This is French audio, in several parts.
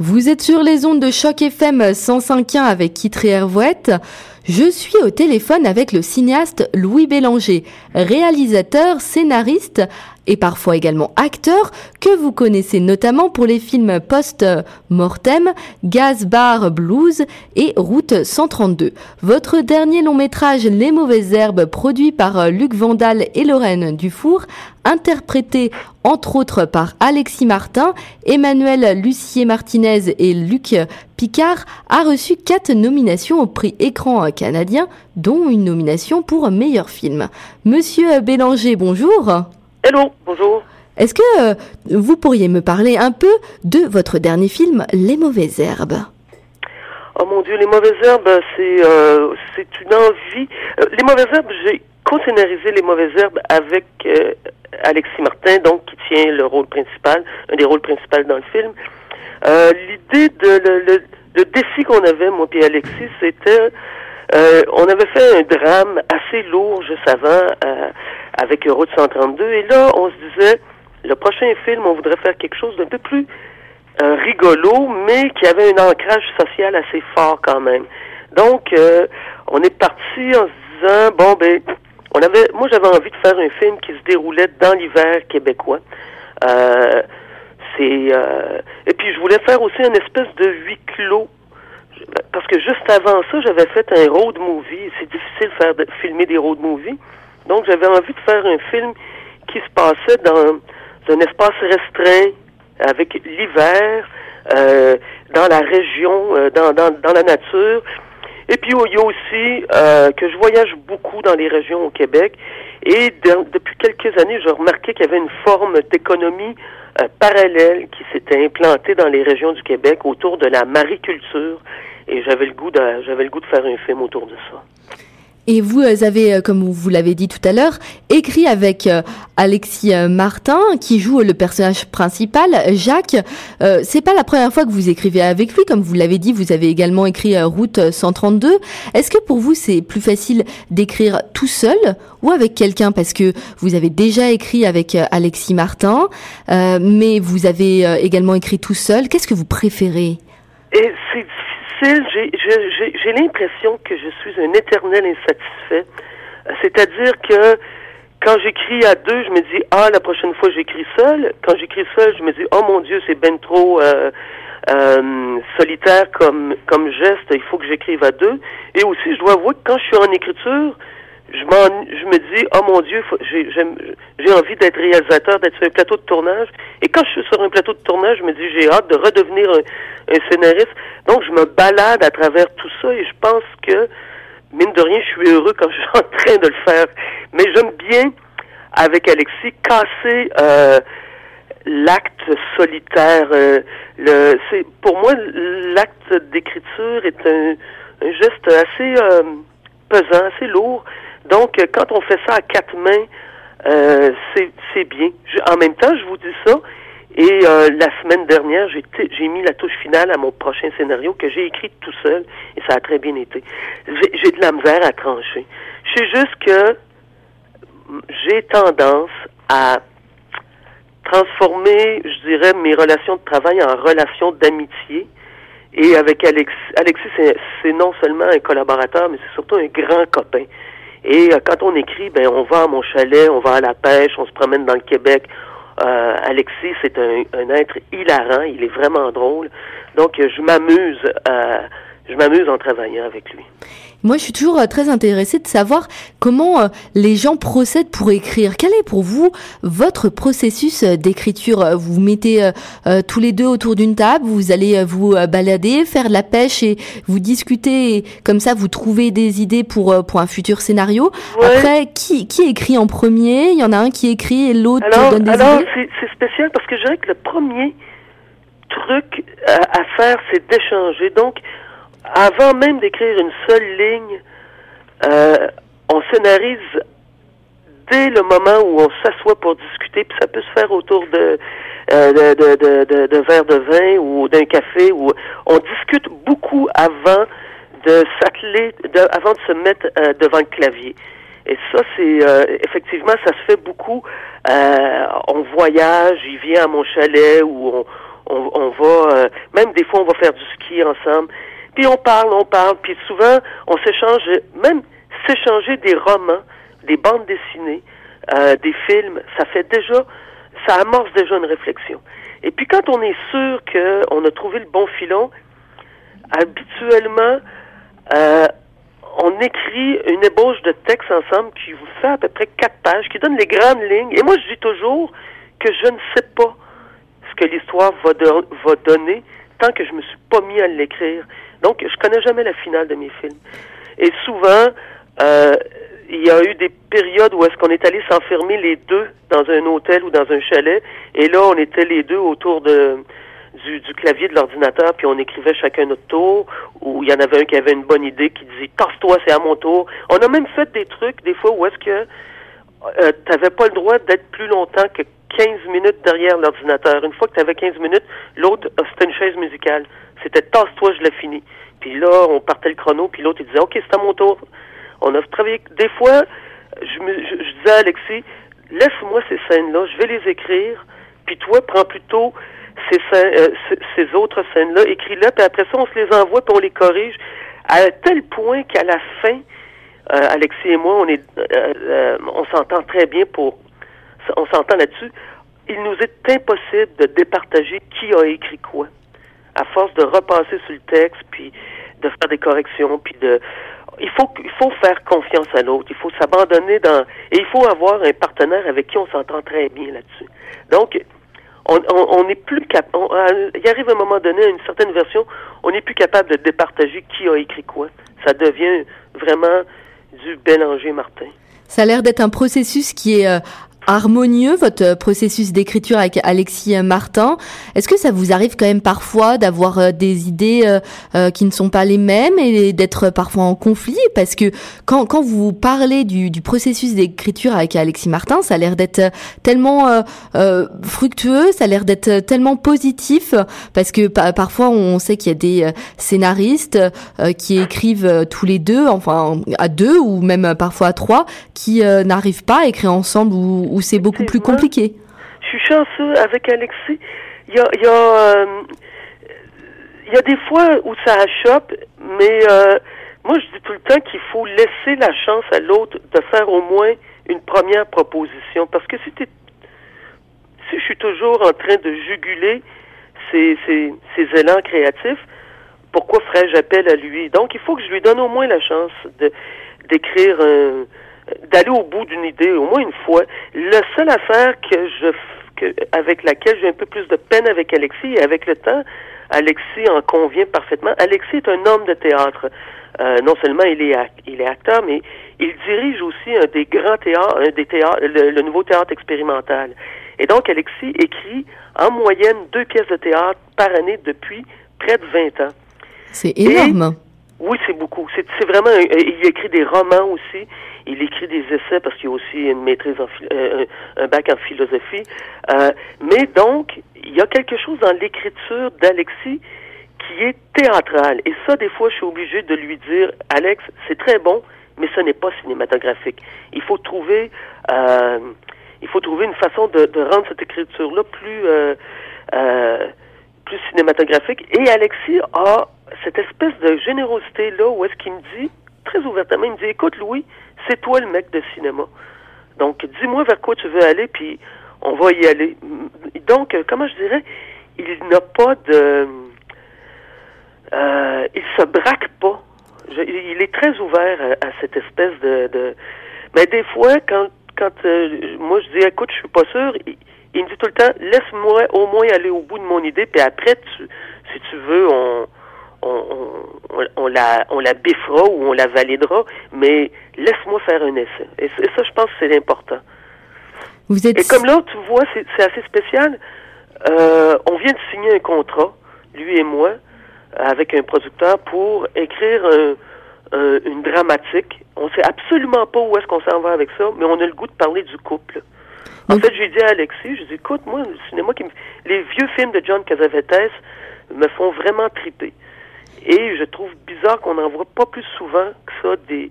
Vous êtes sur les ondes de choc FM 105.1 avec Kitri Hervouette. Je suis au téléphone avec le cinéaste Louis Bélanger, réalisateur, scénariste et parfois également acteur que vous connaissez notamment pour les films Post-Mortem, Gaz Bar Blues et Route 132. Votre dernier long métrage Les Mauvaises Herbes, produit par Luc Vandal et Lorraine Dufour, interprété entre autres par Alexis Martin, Emmanuel Lucier Martinez et Luc Picard, a reçu quatre nominations au prix écran canadien, dont une nomination pour meilleur film. Monsieur Bélanger, bonjour. Hello, bonjour. Est-ce que euh, vous pourriez me parler un peu de votre dernier film, Les Mauvaises Herbes? Oh mon Dieu, Les Mauvaises Herbes, c'est euh, c'est une envie. Euh, les Mauvaises Herbes, j'ai co-scénarisé Les Mauvaises Herbes avec Alexis Martin, donc qui tient le rôle principal, un des rôles principaux dans le film. L'idée de le, le, défi qu'on avait, moi et Alexis, c'était on avait fait un drame assez lourd juste avant avec Route 132. Et là, on se disait, le prochain film, on voudrait faire quelque chose d'un peu plus euh, rigolo, mais qui avait un ancrage social assez fort quand même. Donc, euh, on est parti en se disant, bon, ben, on avait, moi, j'avais envie de faire un film qui se déroulait dans l'hiver québécois. Euh, c'est, et puis je voulais faire aussi une espèce de huis clos parce que juste avant ça, j'avais fait un road movie. C'est difficile de faire de, filmer des road movies. Donc, j'avais envie de faire un film qui se passait dans un espace restreint, avec l'hiver, euh, dans la région, euh, dans, dans, dans, la nature. Et puis, il y a aussi euh, que je voyage beaucoup dans les régions au Québec. Et depuis quelques années, j'ai remarqué qu'il y avait une forme d'économie euh, parallèle qui s'était implantée dans les régions du Québec autour de la mariculture. Et j'avais le goût de, j'avais le goût de faire un film autour de ça. Et vous avez, euh, comme vous l'avez dit tout à l'heure, écrit avec euh, Alexis euh, Martin, qui joue le personnage principal, Jacques. Euh, c'est pas la première fois que vous écrivez avec lui, comme vous l'avez dit, vous avez également écrit Route 132. Est-ce que pour vous c'est plus facile d'écrire tout seul ou avec quelqu'un? Parce que vous avez déjà écrit avec Alexis Martin, mais vous avez également écrit tout seul. Qu'est-ce que vous préférez? J'ai l'impression que je suis un éternel insatisfait. C'est-à-dire que quand j'écris à deux, je me dis ah la prochaine fois j'écris seul. Quand j'écris seul, je me dis oh mon Dieu c'est ben trop euh, euh, solitaire comme comme geste. Il faut que j'écrive à deux. Et aussi je dois avouer que quand je suis en écriture, je, je me dis, oh mon Dieu, j'ai envie d'être réalisateur, d'être sur un plateau de tournage. Et quand je suis sur un plateau de tournage, je me dis, j'ai hâte de redevenir un, scénariste. Donc, je me balade à travers tout ça et je pense que, mine de rien, je suis heureux quand je suis en train de le faire. Mais j'aime bien, avec Alexis, casser euh, l'acte solitaire. Euh, le, c'est Pour moi, l'acte d'écriture est un, un, geste assez euh, pesant, assez lourd donc, euh, quand on fait ça à quatre mains, euh, c'est bien. en même temps, je vous dis ça. Et euh, la semaine dernière, j'ai mis la touche finale à mon prochain scénario que j'ai écrit tout seul et ça a très bien été. J'ai de la misère à trancher. Je sais juste que j'ai tendance à transformer, je dirais, mes relations de travail en relations d'amitié. Et avec Alex, Alexis, c'est non seulement un collaborateur, mais c'est surtout un grand copain. Et euh, quand on écrit, ben on va à mon chalet, on va à la pêche, on se promène dans le Québec. Euh, Alexis, c'est un, un, être hilarant, il est vraiment drôle. Donc, je m'amuse, euh, je m'amuse en travaillant avec lui. Moi, je suis toujours euh, très intéressée de savoir comment euh, les gens procèdent pour écrire. Quel est pour vous votre processus euh, d'écriture Vous vous mettez tous les deux autour d'une table, vous allez vous balader, faire de la pêche et vous discuter. Et comme ça, vous trouvez des idées pour pour un futur scénario. Après, qui qui écrit en premier? Il y en a un qui écrit et l'autre donne des alors, idées. Alors, c'est spécial parce que je dirais que le premier truc à, à faire, c'est d'échanger. Donc, avant même d'écrire une seule ligne, euh, on scénarise dès le moment où on s'assoit pour discuter, puis ça peut se faire autour de, euh, de, de, de, de, verre de vin ou d'un café, où on discute beaucoup avant de s'atteler, avant de se mettre euh, devant le clavier. Et ça, c'est euh, effectivement, ça se fait beaucoup. on voyage, il vient à mon chalet ou on, on, on va, euh, même des fois, on va faire du ski ensemble. Puis on parle, on parle, puis souvent, on s'échange, même s'échanger des romans, des bandes dessinées, euh, des films, ça fait déjà, ça amorce déjà une réflexion. Et puis quand on est sûr qu'on a trouvé le bon filon, habituellement, euh, on écrit une ébauche de texte ensemble qui vous fait à peu près quatre pages, qui donne les grandes lignes. Et moi, je dis toujours que je ne sais pas ce que l'histoire va, donner tant que je me suis pas mis à l'écrire. Donc, je connais jamais la finale de mes films. Et souvent, euh, il y a eu des périodes où est-ce qu'on est allé s'enfermer les deux dans un hôtel ou dans un chalet, et là, on était les deux autour de du, clavier de l'ordinateur, puis on écrivait chacun notre tour, ou il y en avait un qui avait une bonne idée, qui disait « Casse-toi, c'est à mon tour ». On a même fait des trucs, des fois, où est-ce que euh, tu n'avais pas le droit d'être plus longtemps que 15 minutes derrière l'ordinateur. Une fois que tu avais 15 minutes, l'autre, euh, c'était une chaise musicale. C'était « Tasse-toi, je l'ai fini ». Puis là, on partait le chrono, puis l'autre, il disait « OK, c'est à mon tour ». On a travaillé... Des fois, je, me, disais à Alexis, laisse-moi ces scènes-là, je vais les écrire, puis toi, prends plutôt ces, euh, ces autres scènes-là, écris-les, puis après ça, on se les envoie, puis on les corrige, à tel point qu'à la fin, euh, Alexis et moi, on est, euh, on s'entend très bien pour, on s'entend là-dessus. Il nous est impossible de départager qui a écrit quoi. À force de repasser sur le texte, puis de faire des corrections, puis de, il faut, faire confiance à l'autre. Il faut s'abandonner dans, et il faut avoir un partenaire avec qui on s'entend très bien là-dessus. Donc, on n'est plus capable. Il arrive un moment donné, à une certaine version, on n'est plus capable de départager qui a écrit quoi. Ça devient vraiment du Bélanger Martin. Ça a l'air d'être un processus qui est euh, harmonieux, votre processus d'écriture avec Alexis Martin. Est-ce que ça vous arrive quand même parfois d'avoir euh, des idées euh, euh, qui ne sont pas les mêmes et d'être parfois en conflit? Parce que quand, quand vous parlez du, du processus d'écriture avec Alexis Martin, ça a l'air d'être tellement euh, fructueux, ça a l'air d'être tellement positif, parce que parfois on sait qu'il y a des scénaristes qui écrivent tous les deux, enfin à deux ou même parfois à trois, qui n'arrivent pas à écrire ensemble ou ou c'est beaucoup plus compliqué? Je suis chanceux avec Alexis. Il y a, il y a, euh, il y a des fois où ça achoppe, mais euh, moi je dis tout le temps qu'il faut laisser la chance à l'autre de faire au moins une première proposition. Parce que si, si je suis toujours en train de juguler ces, ces, ces élans créatifs, pourquoi ferais-je appel à lui? Donc il faut que je lui donne au moins la chance de d'écrire un d'aller au bout d'une idée au moins une fois. La seule affaire que je que, avec laquelle j'ai un peu plus de peine avec Alexis et avec le temps, Alexis en convient parfaitement. Alexis est un homme de théâtre. Euh, non seulement il est il est acteur, mais il dirige aussi un des grands théâtres, un des théâtres, le, nouveau théâtre expérimental. Et donc Alexis écrit en moyenne deux pièces de théâtre par année depuis près de 20 ans. C'est énorme. oui, c'est beaucoup. C'est vraiment. il écrit des romans aussi. Il écrit des essais parce qu'il a aussi une maîtrise en euh, un bac en philosophie. Euh, mais donc, il y a quelque chose dans l'écriture d'Alexis qui est théâtral. Et ça, des fois, je suis obligé de lui dire, Alex, c'est très bon, mais ce n'est pas cinématographique. Il faut trouver, euh, il faut trouver une façon de, de rendre cette écriture-là plus, euh, euh, plus cinématographique. Et Alexis a cette espèce de générosité-là où est-ce qu'il me dit, très ouvertement, il me dit, écoute, Louis, c'est toi le mec de cinéma. Donc, dis-moi vers quoi tu veux aller, puis on va y aller. Donc, euh, comment je dirais, il n'a pas de... Euh, il se braque pas. il est très ouvert à, cette espèce de, Mais des fois, quand, quand euh, moi je dis, écoute, je suis pas sûr, il, il, me dit tout le temps, laisse-moi au moins aller au bout de mon idée, puis après, tu, si tu veux, on on, la, on la biffera ou on la validera, mais laisse-moi faire un essai. Et, ça, je pense que c'est important. Vous êtes... Et comme là, tu vois, c'est assez spécial. Euh, on vient de signer un contrat, lui et moi, avec un producteur pour écrire une dramatique. On sait absolument pas où est-ce qu'on s'en va avec ça, mais on a le goût de parler du couple. En fait, j'ai dit à Alexis, je dis, écoute, moi, le cinéma qui les vieux films de John Casavetes me font vraiment triper. Et je trouve bizarre qu'on n'en voit pas plus souvent que ça des,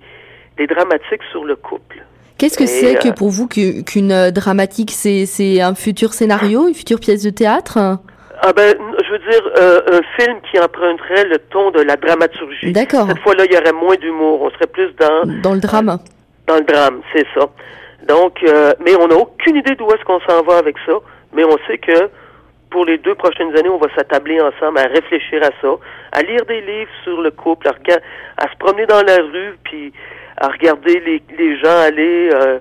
des dramatiques sur le couple. Qu'est-ce que c'est que euh, pour vous qu'une dramatique C'est un futur scénario, une future pièce de théâtre? Ah ben, je veux dire, euh, un film qui emprunterait le ton de la dramaturgie. D'accord. Cette fois-là, il y aurait moins d'humour. On serait plus dans... Dans le drame. dans le drame, c'est ça. Donc, euh, mais on n'a aucune idée d'où est-ce qu'on s'en va avec ça. Mais on sait que pour les deux prochaines années, on va s'attabler ensemble à réfléchir à ça, à lire des livres sur le couple, à, à se promener dans la rue, puis à regarder les, les gens aller. euh,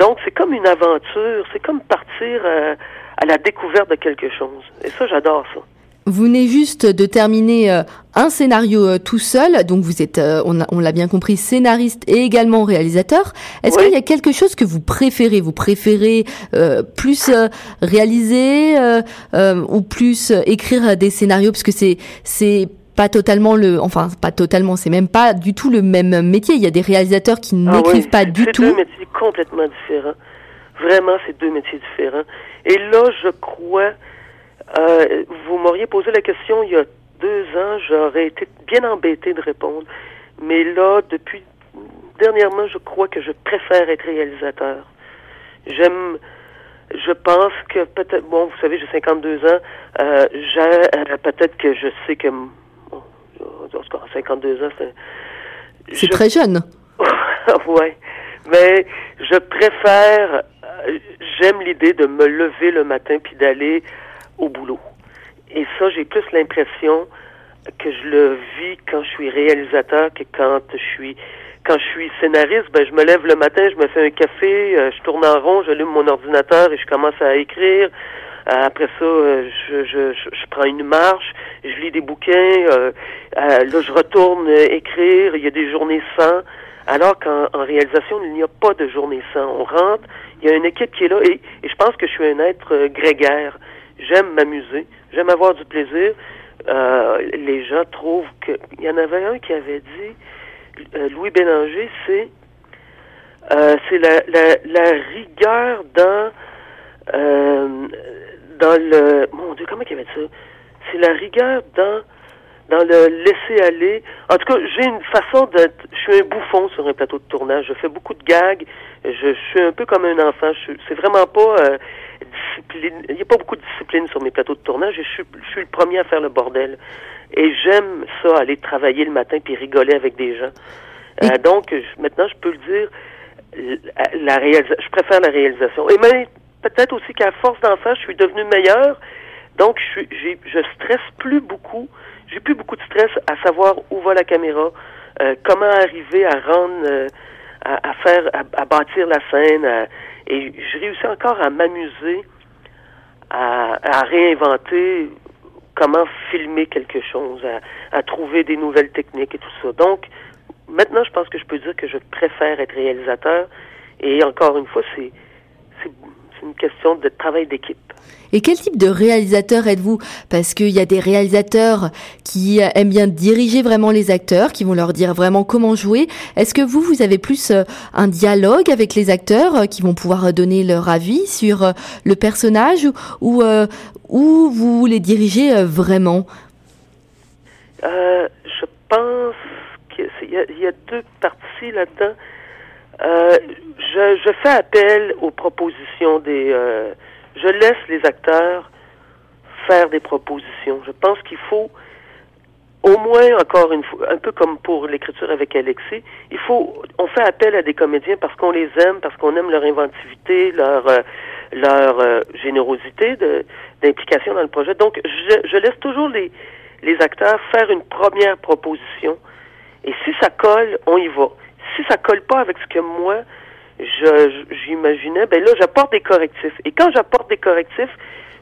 donc, c'est comme une aventure, c'est comme partir euh, à la découverte de quelque chose. Et ça, j'adore ça. Vous venez juste de terminer euh, un scénario euh, tout seul, donc vous êtes, euh, on, a- on l'a bien compris, scénariste et également réalisateur. Est-ce Oui. qu'il y a quelque chose que vous préférez? Vous préférez euh, plus euh, réaliser euh, euh, ou plus euh, écrire des scénarios? Parce que c'est c'est pas totalement le, enfin pas totalement, c'est même pas du tout le même métier. Il y a des réalisateurs qui Ah n'écrivent oui, pas c'est- du C'est tout. deux métiers complètement différents. Vraiment, c'est deux métiers différents. Et là, je crois, euh, vous m'auriez posé la question il y a deux ans, j'aurais été bien embêté de répondre. Mais là, depuis dernièrement, je crois que je préfère être réalisateur. J'aime, je pense que peut-être, bon, vous savez, j'ai 52 ans, euh, j'ai, euh, peut-être que je sais que, bon, en tout cas, 52 ans, c'est C'est je- très jeune. ouais. Mais je préfère, euh, j'aime l'idée de me lever le matin puis d'aller au boulot. Et ça, j'ai plus l'impression que je le vis quand je suis réalisateur que quand je suis quand je suis scénariste, ben je me lève le matin, je me fais un café, euh, je tourne en rond, j'allume mon ordinateur et je commence à écrire. Euh, après ça, euh, je, je, je, prends une marche, je lis des bouquins, là je retourne écrire, il y a des journées sans. Alors qu'en en réalisation, il n'y a pas de journée sans. On rentre, il y a une équipe qui est là et, et je pense que je suis un être grégaire. J'aime m'amuser, j'aime avoir du plaisir. Euh, les gens trouvent que... Il y en avait un qui avait dit, euh, Louis Bélanger, c'est euh, c'est la, la, la rigueur dans euh, dans le mon Dieu comment il avait dit ça? C'est la rigueur dans dans le laisser aller. En tout cas j'ai une façon de je suis un bouffon sur un plateau de tournage. Je fais beaucoup de gags. Je, suis un peu comme un enfant. Je c'est vraiment pas euh, discipline il n'y a pas beaucoup de discipline sur mes plateaux de tournage et je suis je suis le premier à faire le bordel et j'aime ça aller travailler le matin puis rigoler avec des gens Et- Euh, donc je- maintenant je peux le dire la, la je préfère la réalisation. Et peut-être aussi qu'à force d'en faire, je suis devenu meilleur. Donc, je, suis, je stresse plus beaucoup. J'ai plus beaucoup de stress à savoir où va la caméra, euh, comment arriver à rendre, euh, à, à faire, à, à bâtir la scène. à- et je réussis encore à m'amuser, à, à réinventer comment filmer quelque chose, à, à trouver des nouvelles techniques et tout ça. Donc, maintenant, je pense que je peux dire que je préfère être réalisateur. Et encore une fois, c'est une question de travail d'équipe. Et quel type de réalisateur êtes-vous? Parce qu'il y a des réalisateurs qui aiment bien diriger vraiment les acteurs, qui vont leur dire vraiment comment jouer. Est-ce que vous, vous avez plus euh, un dialogue avec les acteurs euh, qui vont pouvoir euh, donner leur avis sur le personnage ou, ou, ou vous les dirigez vraiment? Euh, je pense qu'il y a deux parties là-dedans. Euh, je, je fais appel aux propositions des. euh, je laisse les acteurs faire des propositions. Je pense qu'il faut, au moins encore une fois, un peu comme pour l'écriture avec Alexis, il faut, on fait appel à des comédiens parce qu'on les aime, parce qu'on aime leur inventivité, leur euh, leur euh, générosité d'implication dans le projet. Donc, je, je laisse toujours les les acteurs faire une première proposition. Et si ça colle, on y va. Si ça colle pas avec ce que moi, je, j'imaginais, ben là, j'apporte des correctifs. Et quand j'apporte des correctifs,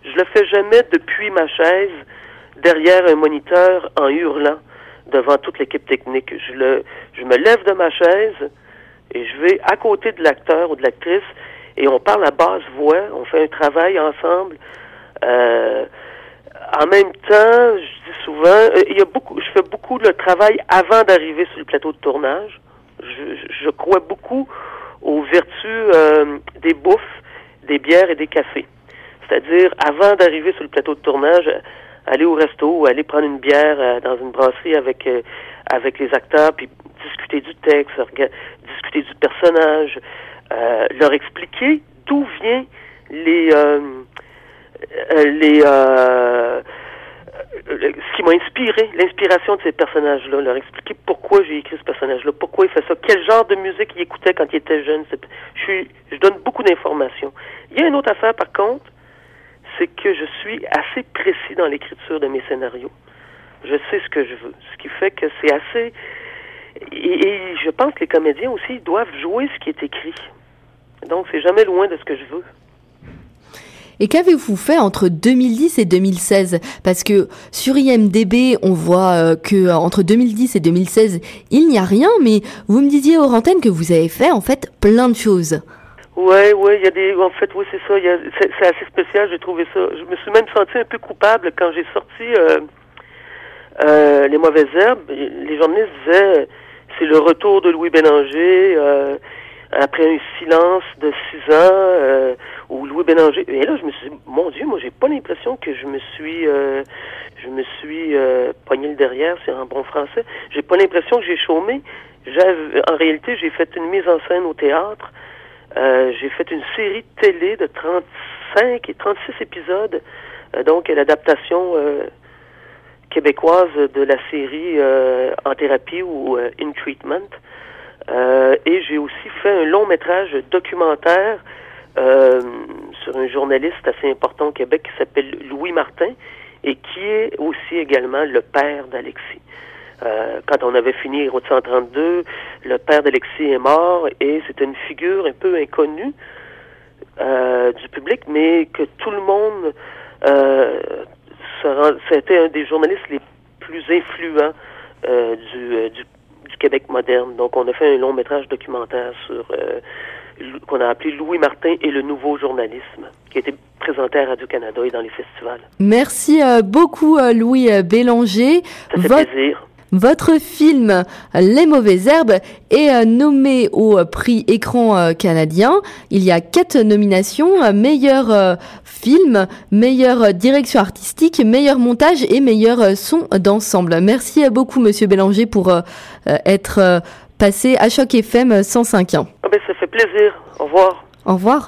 je le fais jamais depuis ma chaise, derrière un moniteur, en hurlant devant toute l'équipe technique. Je le, je me lève de ma chaise et je vais à côté de l'acteur ou de l'actrice et on parle à basse voix, on fait un travail ensemble. Euh, en même temps, je dis souvent, euh, il y a beaucoup, je fais beaucoup le travail avant d'arriver sur le plateau de tournage. Je, je- crois beaucoup aux vertus euh, des bouffes, des bières et des cafés. C'est-à-dire, avant d'arriver sur le plateau de tournage, aller au resto aller prendre une bière euh, dans une brasserie avec euh, avec les acteurs, puis discuter du texte, discuter du personnage, euh, leur expliquer d'où vient les les ce qui m'a inspiré, l'inspiration de ces personnages-là, leur expliquer pourquoi j'ai écrit ce personnage-là, pourquoi il fait ça, quel genre de musique il écoutait quand il était jeune. Je, suis, je donne beaucoup d'informations. Il y a une autre affaire, par contre, c'est que je suis assez précis dans l'écriture de mes scénarios. Je sais ce que je veux, ce qui fait que c'est assez... Et, je pense que les comédiens aussi doivent jouer ce qui est écrit. Donc, c'est jamais loin de ce que je veux. Et qu'avez-vous fait entre 2010 et 2016 Parce que sur IMDB, on voit euh, que entre 2010 et 2016, il n'y a rien, mais vous me disiez aux antennes que vous avez fait en fait plein de choses. Ouais, ouais, il y a des, en fait, oui, c'est ça. C'est assez spécial. J'ai trouvé ça. Je me suis même senti un peu coupable quand j'ai sorti euh, euh, les mauvaises herbes. Les journalistes disaient c'est le retour de Louis Bélanger euh, après un silence de six ans euh, où Louis Bélanger. Et là, je me suis dit, mon Dieu, moi, j'ai pas l'impression que je me suis, euh, je me suis euh, pogné le derrière, c'est en bon français. J'ai pas l'impression que j'ai chômé. En réalité, j'ai fait une mise en scène au théâtre. J'ai fait une série télé de 35 et 36 épisodes, donc l'adaptation québécoise de la série En thérapie ou In Treatment. Et j'ai aussi fait un long métrage documentaire sur un journaliste assez important au Québec qui s'appelle Louis Martin et qui est aussi également le père d'Alexis. Euh, quand on avait fini Route 132, le père d'Alexis est mort et c'est une figure un peu inconnue euh, du public, mais que tout le monde, euh, c'était un des journalistes les plus influents euh, du, du, Québec moderne. Donc on a fait un long métrage documentaire sur qu'on a appelé Louis Martin et le nouveau journalisme, qui a été présenté à Radio-Canada et dans les festivals. Merci beaucoup Louis Bélanger. Ça fait plaisir. Votre film Les mauvaises herbes est euh, nommé au prix écran euh, canadien. Il y a quatre nominations meilleur euh, film, meilleure direction artistique, meilleur montage et meilleur son d'ensemble. Merci beaucoup Monsieur Bélanger pour être passé à Choc FM 105.1. Ah ben, ça fait plaisir. Au revoir. Au revoir.